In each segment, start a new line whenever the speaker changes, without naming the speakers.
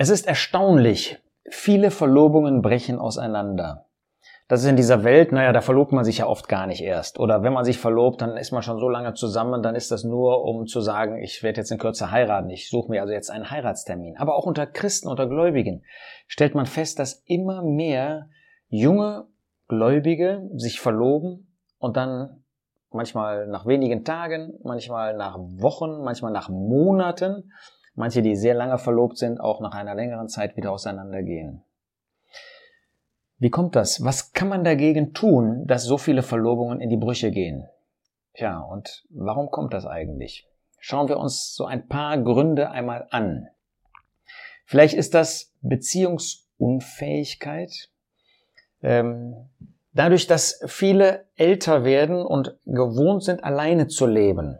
Es ist erstaunlich, viele Verlobungen brechen auseinander. Das ist in dieser Welt, naja, da verlobt man sich ja oft gar nicht erst. Oder wenn man sich verlobt, dann ist man schon so lange zusammen, dann ist das nur, um zu sagen, ich werde jetzt in Kürze heiraten, ich suche mir also jetzt einen Heiratstermin. Aber auch unter Christen, unter Gläubigen stellt man fest, dass immer mehr junge Gläubige sich verloben und dann manchmal nach wenigen Tagen, manchmal nach Wochen, manchmal nach Monaten manche, die sehr lange verlobt sind, auch nach einer längeren Zeit wieder auseinandergehen. Wie kommt das? Was kann man dagegen tun, dass so viele Verlobungen in die Brüche gehen? Tja, und warum kommt das eigentlich? Schauen wir uns so ein paar Gründe einmal an. Vielleicht ist das Beziehungsunfähigkeit. Ähm, dadurch, dass viele älter werden und gewohnt sind, alleine zu leben,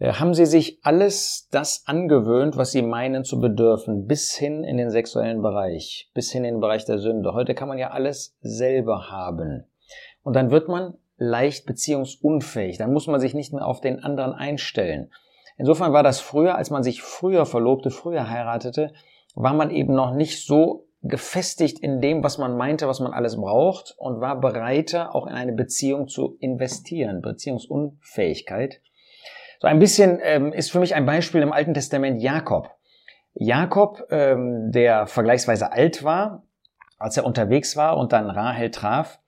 haben sie sich alles das angewöhnt, was sie meinen zu bedürfen, bis hin in den sexuellen Bereich, bis hin in den Bereich der Sünde. Heute kann man ja alles selber haben. Und dann wird man leicht beziehungsunfähig. Dann muss man sich nicht mehr auf den anderen einstellen. Insofern war das früher, als man sich früher verlobte, früher heiratete, war man eben noch nicht so gefestigt in dem, was man meinte, was man alles braucht und war bereiter, auch in eine Beziehung zu investieren. Beziehungsunfähigkeit so ein bisschen ähm, ist für mich ein Beispiel im Alten Testament Jakob. Jakob, ähm, der vergleichsweise alt war, als er unterwegs war und dann Rahel traf,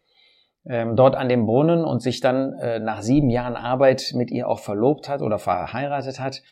ähm, dort an dem Brunnen und sich dann äh, nach sieben Jahren Arbeit mit ihr auch verlobt hat oder verheiratet hat,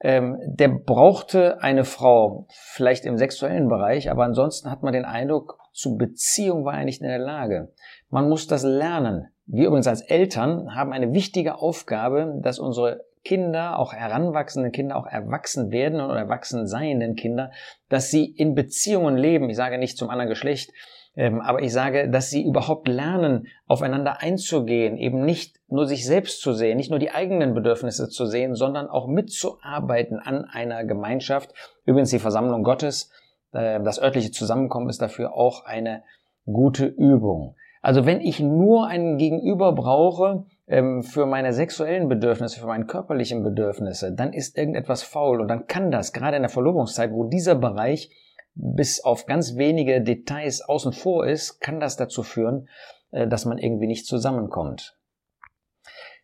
ähm, der brauchte eine Frau, vielleicht im sexuellen Bereich, aber ansonsten hat man den Eindruck, zu Beziehung war er nicht in der Lage. Man muss das lernen. Wir übrigens als Eltern haben eine wichtige Aufgabe, dass unsere Kinder, auch heranwachsende Kinder, auch erwachsen werden oder erwachsen seienden Kinder, dass sie in Beziehungen leben. Ich sage nicht zum anderen Geschlecht, ähm, aber ich sage, dass sie überhaupt lernen, aufeinander einzugehen, eben nicht nur sich selbst zu sehen, nicht nur die eigenen Bedürfnisse zu sehen, sondern auch mitzuarbeiten an einer Gemeinschaft. Übrigens die Versammlung Gottes, äh, das örtliche Zusammenkommen ist dafür auch eine gute Übung. Also wenn ich nur einen Gegenüber brauche, ähm, für meine sexuellen Bedürfnisse, für meine körperlichen Bedürfnisse, dann ist irgendetwas faul und dann kann das, gerade in der Verlobungszeit, wo dieser Bereich bis auf ganz wenige Details außen vor ist, kann das dazu führen, äh, dass man irgendwie nicht zusammenkommt.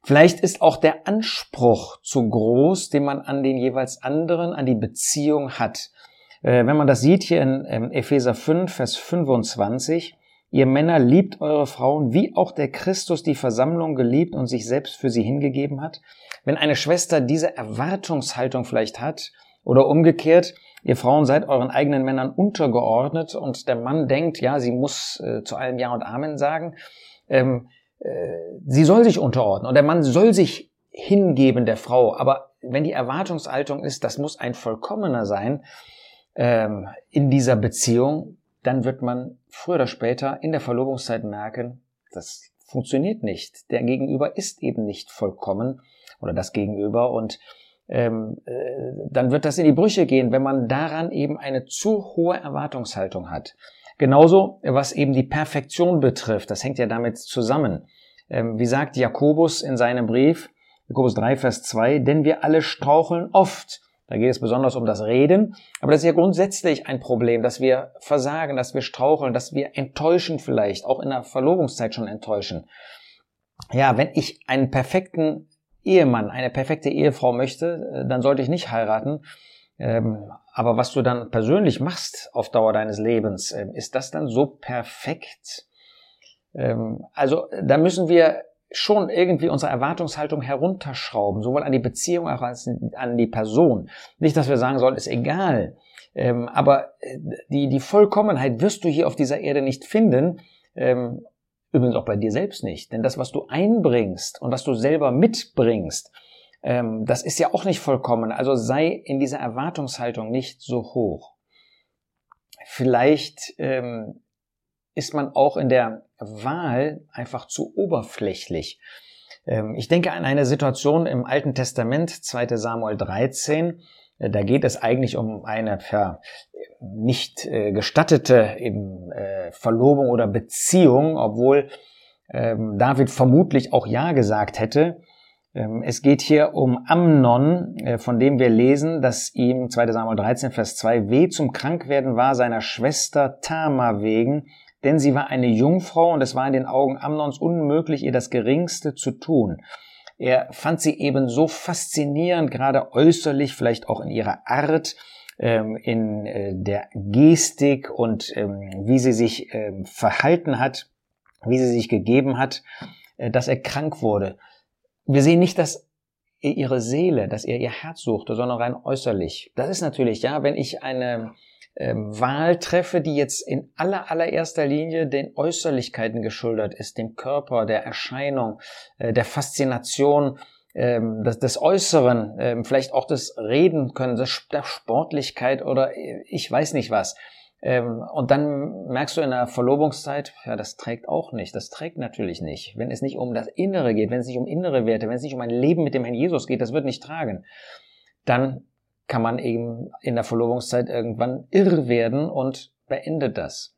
Vielleicht ist auch der Anspruch zu groß, den man an den jeweils anderen, an die Beziehung hat. Äh, wenn man das sieht hier in ähm, Epheser 5, Vers 25, Ihr Männer liebt eure Frauen, wie auch der Christus die Versammlung geliebt und sich selbst für sie hingegeben hat. Wenn eine Schwester diese Erwartungshaltung vielleicht hat oder umgekehrt, ihr Frauen seid euren eigenen Männern untergeordnet und der Mann denkt, ja, sie muss äh, zu allem Ja und Amen sagen, ähm, äh, sie soll sich unterordnen und der Mann soll sich hingeben der Frau. Aber wenn die Erwartungshaltung ist, das muss ein Vollkommener sein ähm, in dieser Beziehung, dann wird man früher oder später in der Verlobungszeit merken, das funktioniert nicht. Der Gegenüber ist eben nicht vollkommen oder das Gegenüber und ähm, äh, dann wird das in die Brüche gehen, wenn man daran eben eine zu hohe Erwartungshaltung hat. Genauso, was eben die Perfektion betrifft, das hängt ja damit zusammen. Ähm, wie sagt Jakobus in seinem Brief, Jakobus 3, Vers 2, denn wir alle straucheln oft. Da geht es besonders um das Reden. Aber das ist ja grundsätzlich ein Problem, dass wir versagen, dass wir straucheln, dass wir enttäuschen vielleicht, auch in der Verlobungszeit schon enttäuschen. Ja, wenn ich einen perfekten Ehemann, eine perfekte Ehefrau möchte, äh, dann sollte ich nicht heiraten. Ähm, aber was du dann persönlich machst auf Dauer deines Lebens, ähm, ist das dann so perfekt? Ähm, also da müssen wir schon irgendwie unsere Erwartungshaltung herunterschrauben, sowohl an die Beziehung als auch an die Person. Nicht, dass wir sagen sollen, ist egal. Ähm, aber äh, die, die Vollkommenheit wirst du hier auf dieser Erde nicht finden. Ähm, übrigens auch bei dir selbst nicht. Denn das, was du einbringst und was du selber mitbringst, ähm, das ist ja auch nicht vollkommen. Also sei in dieser Erwartungshaltung nicht so hoch. Vielleicht ähm, ist man auch in der Wahl einfach zu oberflächlich. Ähm, ich denke an eine Situation im Alten Testament, 2 Samuel 13. Äh, da geht es eigentlich um eine ja, nicht äh, gestattete äh, Verlobung oder Beziehung, obwohl ähm, David vermutlich auch Ja gesagt hätte. Ähm, es geht hier um Amnon, von dem wir lesen, dass ihm 2 Samuel 13, Vers 2 weh zum Krankwerden war seiner Schwester Tama wegen, denn sie war eine Jungfrau und es war in den Augen Amnons unmöglich, ihr das Geringste zu tun. Er fand sie eben so faszinierend, gerade äußerlich, vielleicht auch in ihrer Art, ähm, in äh, der Gestik und ähm, wie sie sich ähm, verhalten hat, wie sie sich gegeben hat, äh, dass er krank wurde. Wir sehen nicht, dass ihre Seele, dass er ihr Herz suchte, sondern rein äußerlich. Das ist natürlich, ja, wenn ich eine ähm, Wahl treffe, die jetzt in aller allererster Linie den Äußerlichkeiten geschuldet ist, dem Körper, der Erscheinung, äh, der Faszination ähm, des, Äußeren, ähm, vielleicht auch des Reden können, der Sportlichkeit oder äh, ich weiß nicht was. Ähm, und dann merkst du in der Verlobungszeit, ja, das trägt auch nicht. Das trägt natürlich nicht. Wenn es nicht um das Innere geht, wenn es nicht um innere Werte, wenn es nicht um ein Leben mit dem Herrn Jesus geht, das wird nicht tragen. Dann kann man eben in der Verlobungszeit irgendwann irr werden und beendet das.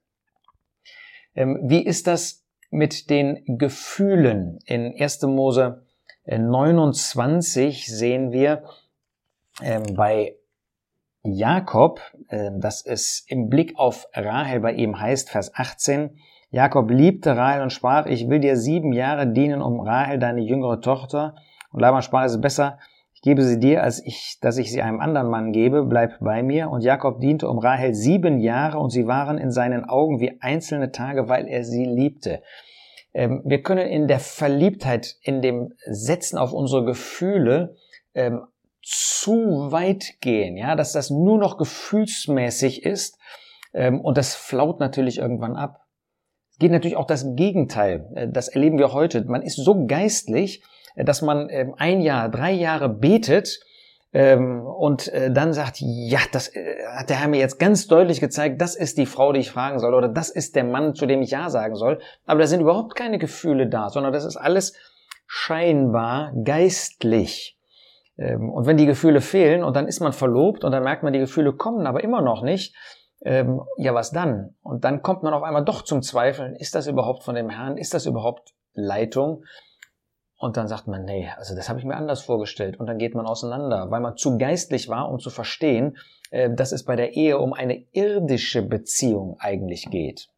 Ähm, wie ist das mit den Gefühlen? In 1. Mose 29 sehen wir ähm, bei Jakob, äh, dass es im Blick auf Rahel bei ihm heißt, Vers 18, Jakob liebte Rahel und sprach, ich will dir sieben Jahre dienen um Rahel, deine jüngere Tochter. Und Laban sprach, es ist besser, ich gebe sie dir, als ich, dass ich sie einem anderen Mann gebe, bleib bei mir. Und Jakob diente um Rahel sieben Jahre und sie waren in seinen Augen wie einzelne Tage, weil er sie liebte. Ähm, wir können in der Verliebtheit, in dem Setzen auf unsere Gefühle ähm, zu weit gehen, ja, dass das nur noch gefühlsmäßig ist ähm, und das flaut natürlich irgendwann ab. Es geht natürlich auch das Gegenteil. Äh, das erleben wir heute. Man ist so geistlich, dass man ähm, ein Jahr, drei Jahre betet ähm, und äh, dann sagt, ja, das äh, hat der Herr mir jetzt ganz deutlich gezeigt, das ist die Frau, die ich fragen soll oder das ist der Mann, zu dem ich Ja sagen soll. Aber da sind überhaupt keine Gefühle da, sondern das ist alles scheinbar geistlich. Ähm, und wenn die Gefühle fehlen und dann ist man verlobt und dann merkt man, die Gefühle kommen aber immer noch nicht, ja, was dann? Und dann kommt man auf einmal doch zum Zweifeln, ist das überhaupt von dem Herrn? Ist das überhaupt Leitung? Und dann sagt man, nee, also das habe ich mir anders vorgestellt. Und dann geht man auseinander, weil man zu geistlich war, um zu verstehen, äh, dass es bei der Ehe um eine irdische Beziehung eigentlich geht.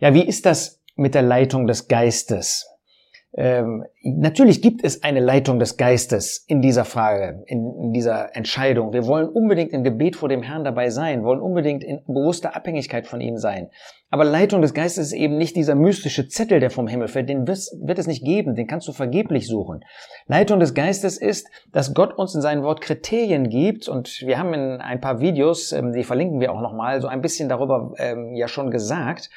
Ja, wie ist das mit der Leitung des Geistes? Ähm, natürlich gibt es eine Leitung des Geistes in dieser Frage, in, in, dieser Entscheidung. Wir wollen unbedingt im Gebet vor dem Herrn dabei sein, wollen unbedingt in bewusster Abhängigkeit von ihm sein. Aber Leitung des Geistes ist eben nicht dieser mystische Zettel, der vom Himmel fällt. Den wird es nicht geben, den kannst du vergeblich suchen. Leitung des Geistes ist, dass Gott uns in seinem Wort Kriterien gibt und wir haben in ein paar Videos, ähm, die verlinken wir auch nochmal, so ein bisschen darüber ähm, ja schon gesagt.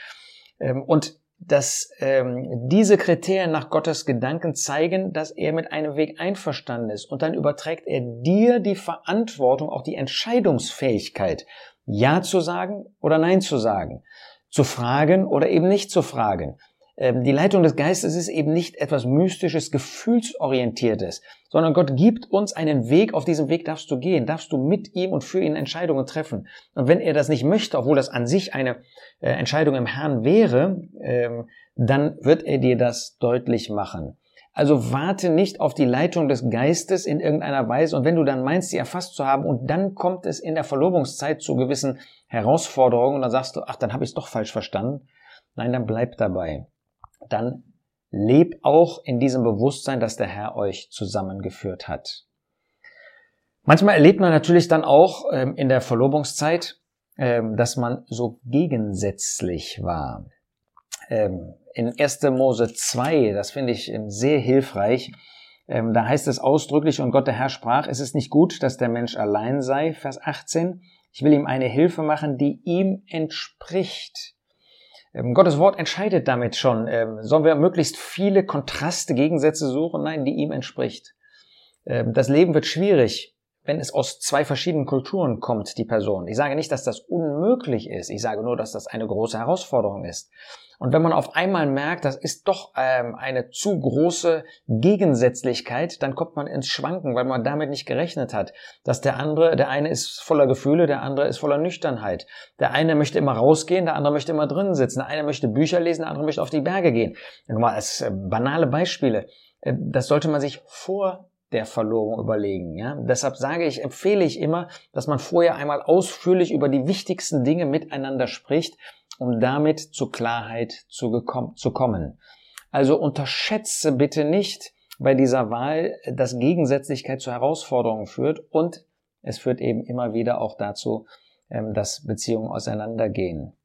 Ähm, und dass ähm, diese Kriterien nach Gottes Gedanken zeigen, dass er mit einem Weg einverstanden ist. Und dann überträgt er dir die Verantwortung, auch die Entscheidungsfähigkeit, Ja zu sagen oder Nein zu sagen, zu fragen oder eben nicht zu fragen. Ähm, die Leitung des Geistes ist eben nicht etwas Mystisches, Gefühlsorientiertes, sondern Gott gibt uns einen Weg, auf diesem Weg darfst du gehen, darfst du mit ihm und für ihn Entscheidungen treffen. Und wenn er das nicht möchte, obwohl das an sich eine äh, Entscheidung im Herrn wäre, ähm, dann wird er dir das deutlich machen. Also warte nicht auf die Leitung des Geistes in irgendeiner Weise und wenn du dann meinst, sie erfasst zu haben und dann kommt es in der Verlobungszeit zu gewissen Herausforderungen und dann sagst du, ach, dann habe ich es doch falsch verstanden. Nein, dann bleib dabei dann leb auch in diesem Bewusstsein, dass der Herr euch zusammengeführt hat. Manchmal erlebt man natürlich dann auch ähm, in der Verlobungszeit, ähm, dass man so gegensätzlich war. Ähm, in 1. Mose 2, das finde ich ähm, sehr hilfreich, ähm, da heißt es ausdrücklich, und Gott der Herr sprach, es ist nicht gut, dass der Mensch allein sei, Vers 18, ich will ihm eine Hilfe machen, die ihm entspricht. Ähm, Gottes Wort entscheidet damit schon. Ähm, sollen wir möglichst viele Kontraste, Gegensätze suchen? Nein, die ihm entspricht. Ähm, das Leben wird schwierig, wenn es aus zwei verschiedenen Kulturen kommt, die Person. Ich sage nicht, dass das unmöglich ist. Ich sage nur, dass das eine große Herausforderung ist. Und wenn man auf einmal merkt, das ist doch ähm, eine zu große Gegensätzlichkeit, dann kommt man ins Schwanken, weil man damit nicht gerechnet hat, dass der andere, der eine ist voller Gefühle, der andere ist voller Nüchternheit. Der eine möchte immer rausgehen, der andere möchte immer drinnen sitzen. Der eine möchte Bücher lesen, der andere möchte auf die Berge gehen. Nur mal als äh, banale Beispiele. äh, das sollte man sich vor der Verlobung überlegen. Ja? Deshalb sage ich, empfehle ich immer, dass man vorher einmal ausführlich über die wichtigsten Dinge miteinander spricht, um damit zur Klarheit zu, zu kommen. Also unterschätze bitte nicht bei dieser Wahl, dass Gegensätzlichkeit zu Herausforderungen führt und es führt eben immer wieder auch dazu, ähm, dass Beziehungen auseinandergehen.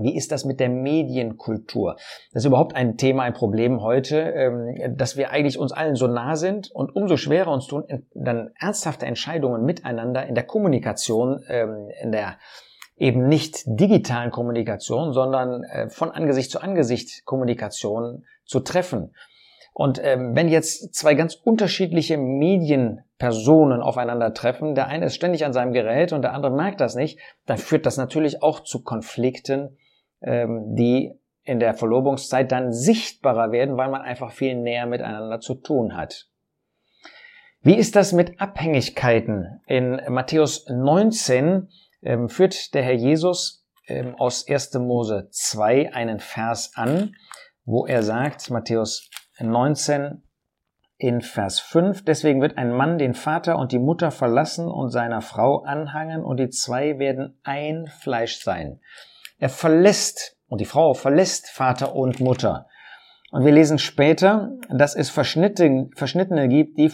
Wie ist das mit der Medienkultur? Das ist überhaupt ein Thema, ein Problem heute, ähm, dass wir eigentlich uns allen so nah sind und umso schwerer uns tun, dann ernsthafte Entscheidungen miteinander in der Kommunikation, ähm, in der eben nicht digitalen Kommunikation, sondern äh, von Angesicht zu Angesicht Kommunikation zu treffen. Und ähm, wenn jetzt zwei ganz unterschiedliche Medienpersonen aufeinandertreffen, der eine ist ständig an seinem Gerät und der andere merkt das nicht, dann führt das natürlich auch zu Konflikten, ähm, die in der Verlobungszeit dann sichtbarer werden, weil man einfach viel näher miteinander zu tun hat. Wie ist das mit Abhängigkeiten? In Matthäus 19 ähm, führt der Herr Jesus ähm, aus 1. Mose 2 einen Vers an, wo er sagt, Matthäus 19 in Vers 5, deswegen wird ein Mann den Vater und die Mutter verlassen und seiner Frau anhangen und die zwei werden ein Fleisch sein. Er verlässt, und die Frau verlässt Vater und Mutter. Und wir lesen später, dass es Verschnittene, gibt, die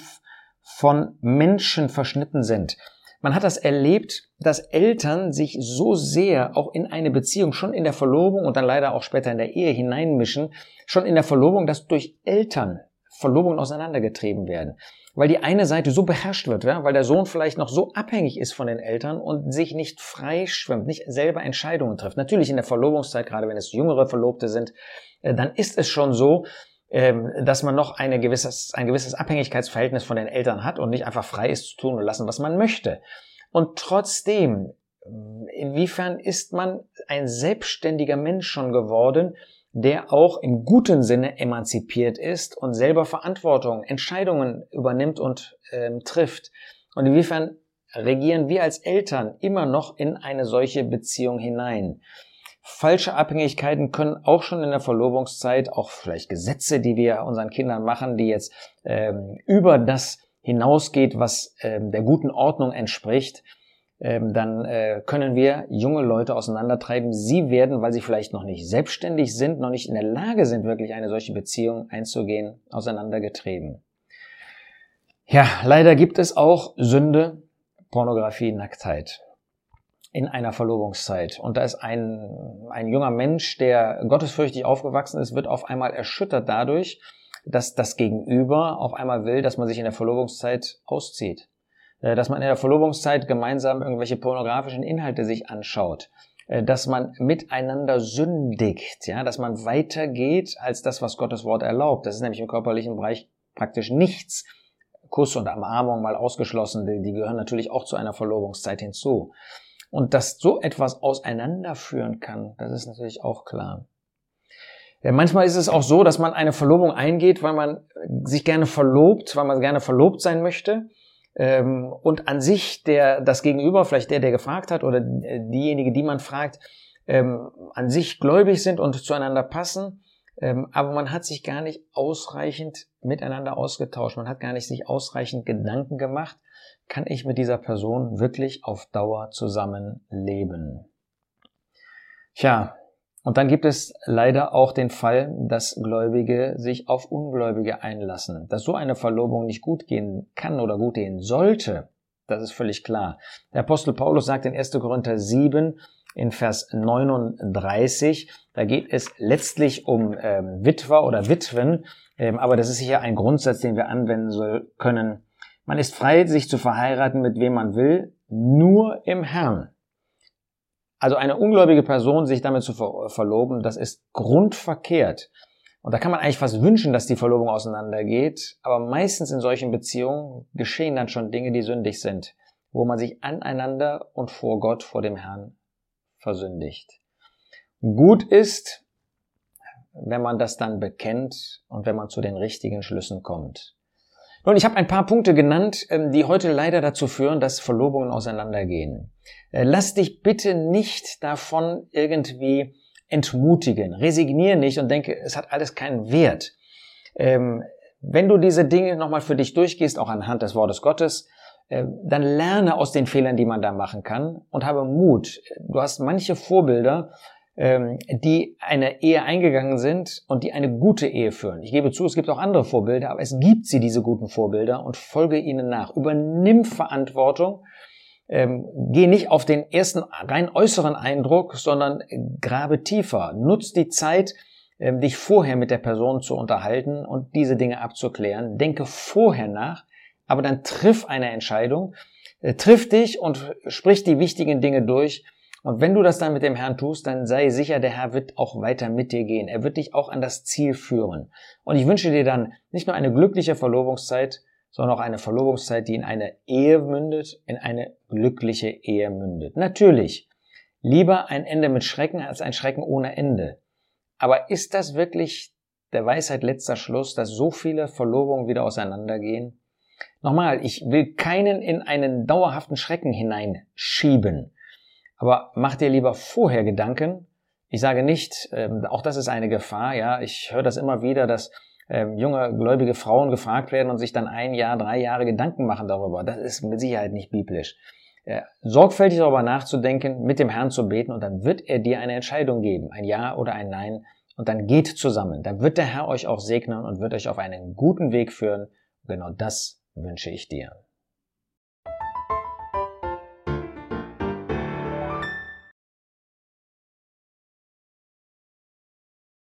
von Menschen verschnitten sind. Man hat das erlebt, dass Eltern sich so sehr auch in eine Beziehung, schon in der Verlobung und dann leider auch später in der Ehe hineinmischen, schon in der Verlobung, dass durch Eltern Verlobungen auseinandergetrieben werden weil die eine Seite so beherrscht wird, ja, weil der Sohn vielleicht noch so abhängig ist von den Eltern und sich nicht frei schwimmt, nicht selber Entscheidungen trifft. Natürlich in der Verlobungszeit, gerade wenn es jüngere Verlobte sind, äh, dann ist es schon so, ähm, dass man noch eine gewisses, ein gewisses Abhängigkeitsverhältnis von den Eltern hat und nicht einfach frei ist zu tun und lassen, was man möchte. Und trotzdem, inwiefern ist man ein selbstständiger Mensch schon geworden, der auch im guten Sinne emanzipiert ist und selber Verantwortung, Entscheidungen übernimmt und ähm, trifft. Und inwiefern regieren wir als Eltern immer noch in eine solche Beziehung hinein? Falsche Abhängigkeiten können auch schon in der Verlobungszeit, auch vielleicht Gesetze, die wir unseren Kindern machen, die jetzt ähm, über das hinausgeht, was ähm, der guten Ordnung entspricht, ähm, dann äh, können wir junge Leute auseinandertreiben. Sie werden, weil sie vielleicht noch nicht selbstständig sind, noch nicht in der Lage sind, wirklich eine solche Beziehung einzugehen, auseinandergetrieben. Ja, leider gibt es auch Sünde, Pornografie, Nacktheit in einer Verlobungszeit. Und da ist ein, ein junger Mensch, der gottesfürchtig aufgewachsen ist, wird auf einmal erschüttert dadurch, dass das Gegenüber auf einmal will, dass man sich in der Verlobungszeit auszieht. Äh, dass man in der Verlobungszeit gemeinsam irgendwelche pornografischen Inhalte sich anschaut, äh, dass man miteinander sündigt, ja, dass man weitergeht als das, was Gottes Wort erlaubt. Das ist nämlich im körperlichen Bereich praktisch nichts. Kuss und Umarmung mal ausgeschlossen, die, die gehören natürlich auch zu einer Verlobungszeit hinzu. Und dass so etwas auseinanderführen kann, das ist natürlich auch klar. Ja, manchmal ist es auch so, dass man eine Verlobung eingeht, weil man sich gerne verlobt, weil man gerne verlobt sein möchte ähm, und an sich der, das Gegenüber, vielleicht der, der gefragt hat oder diejenige, die man fragt, ähm, an sich gläubig sind und zueinander passen, ähm, aber man hat sich gar nicht ausreichend miteinander ausgetauscht, man hat gar nicht sich ausreichend Gedanken gemacht, kann ich mit dieser Person wirklich auf Dauer zusammenleben? Tja, und dann gibt es leider auch den Fall, dass Gläubige sich auf Ungläubige einlassen. Dass so eine Verlobung nicht gut gehen kann oder gut gehen sollte, das ist völlig klar. Der Apostel Paulus sagt in 1. Korinther 7 in Vers 39, da geht es letztlich um ähm, Witwer oder Witwen, ähm, aber das ist sicher ein Grundsatz, den wir anwenden soll, können. Man ist frei, sich zu verheiraten, mit wem man will, nur im Herrn. Also eine ungläubige Person sich damit zu verloben, das ist grundverkehrt. Und da kann man eigentlich fast wünschen, dass die Verlobung auseinandergeht. Aber meistens in solchen Beziehungen geschehen dann schon Dinge, die sündig sind, wo man sich aneinander und vor Gott, vor dem Herrn versündigt. Gut ist, wenn man das dann bekennt und wenn man zu den richtigen Schlüssen kommt. Nun, ich habe ein paar Punkte genannt, ähm, die heute leider dazu führen, dass Verlobungen auseinandergehen. Äh, lass dich bitte nicht davon irgendwie entmutigen. Resignier nicht und denke, es hat alles keinen Wert. Ähm, wenn du diese Dinge nochmal für dich durchgehst, auch anhand des Wortes Gottes, äh, dann lerne aus den Fehlern, die man da machen kann und habe Mut. Du hast manche Vorbilder, ähm, die eine Ehe eingegangen sind und die eine gute Ehe führen. Ich gebe zu, es gibt auch andere Vorbilder, aber es gibt sie, diese guten Vorbilder, und folge ihnen nach. Übernimm Verantwortung. Ähm, geh nicht auf den ersten rein äußeren Eindruck, sondern grabe tiefer. Nutz die Zeit, ähm, dich vorher mit der Person zu unterhalten und diese Dinge abzuklären. Denke vorher nach, aber dann triff eine Entscheidung, äh, triff dich und sprich die wichtigen Dinge durch und wenn du das dann mit dem Herrn tust, dann sei sicher, der Herr wird auch weiter mit dir gehen. Er wird dich auch an das Ziel führen. Und ich wünsche dir dann nicht nur eine glückliche Verlobungszeit, sondern auch eine Verlobungszeit, die in eine Ehe mündet, in eine glückliche Ehe mündet. Natürlich, lieber ein Ende mit Schrecken als ein Schrecken ohne Ende. Aber ist das wirklich der Weisheit letzter Schluss, dass so viele Verlobungen wieder auseinandergehen? Nochmal, ich will keinen in einen dauerhaften Schrecken hineinschieben. Aber mach dir lieber vorher Gedanken. Ich sage nicht, ähm, auch das ist eine Gefahr, ja. Ich höre das immer wieder, dass ähm, junge gläubige Frauen gefragt werden und sich dann ein Jahr, drei Jahre Gedanken machen darüber. Das ist mit Sicherheit nicht biblisch. Äh, sorgfältig darüber nachzudenken, mit dem Herrn zu beten und dann wird er dir eine Entscheidung geben, ein Ja oder ein Nein und dann geht zusammen. Dann wird der Herr euch auch segnen und wird euch auf einen guten Weg führen. Genau das wünsche ich dir.